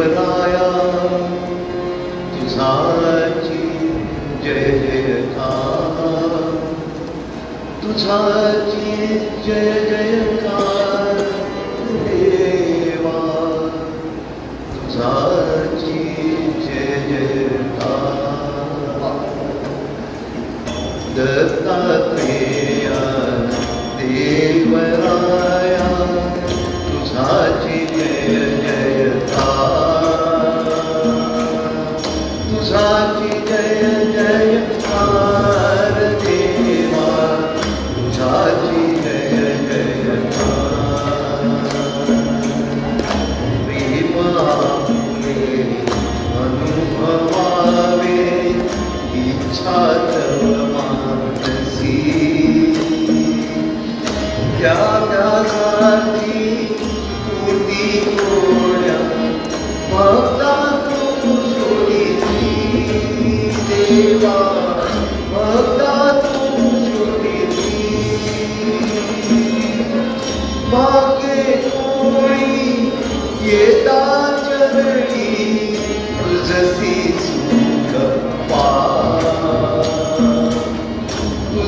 देवराया तुझाची जय जयकार। तुझाची जय जयकार। देवा। तुझाची जय जयकार। दत्तात्रेया देवराया। तुझाची जय तुझाची जय जयकार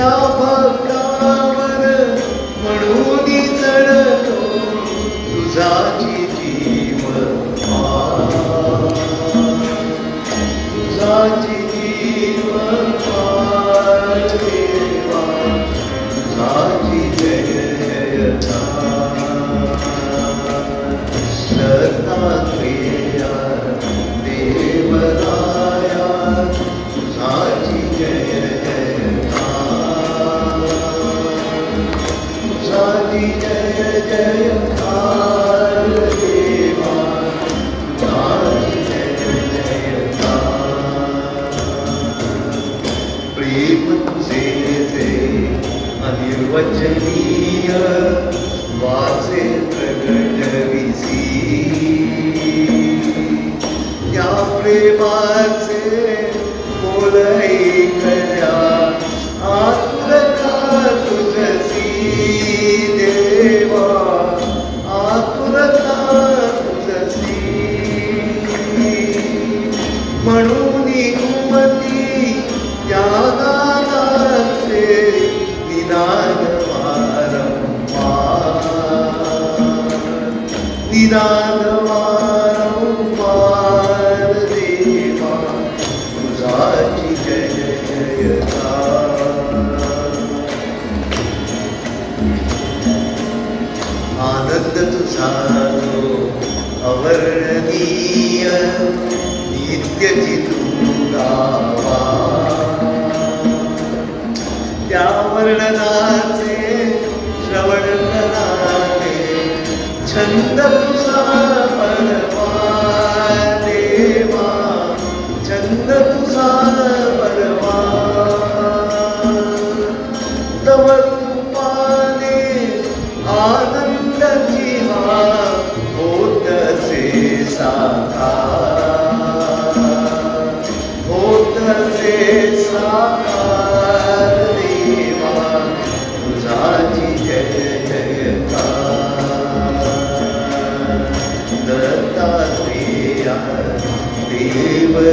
त्या भक्तावर म्हणून चढतो तुझाची जीव तुझाची जीव देवा. तुझाची जय जे अनिर्वचनीय वाचे प्रगटविसी या प्रेमाचे बोल म्हणून घुमती या गानाचे निदान वारंवार निदान वारंवार देवा तुझाची जय। आनंद तुझा अवर्णनीय। नित्यजितु नित्यावरणना ದೇವರ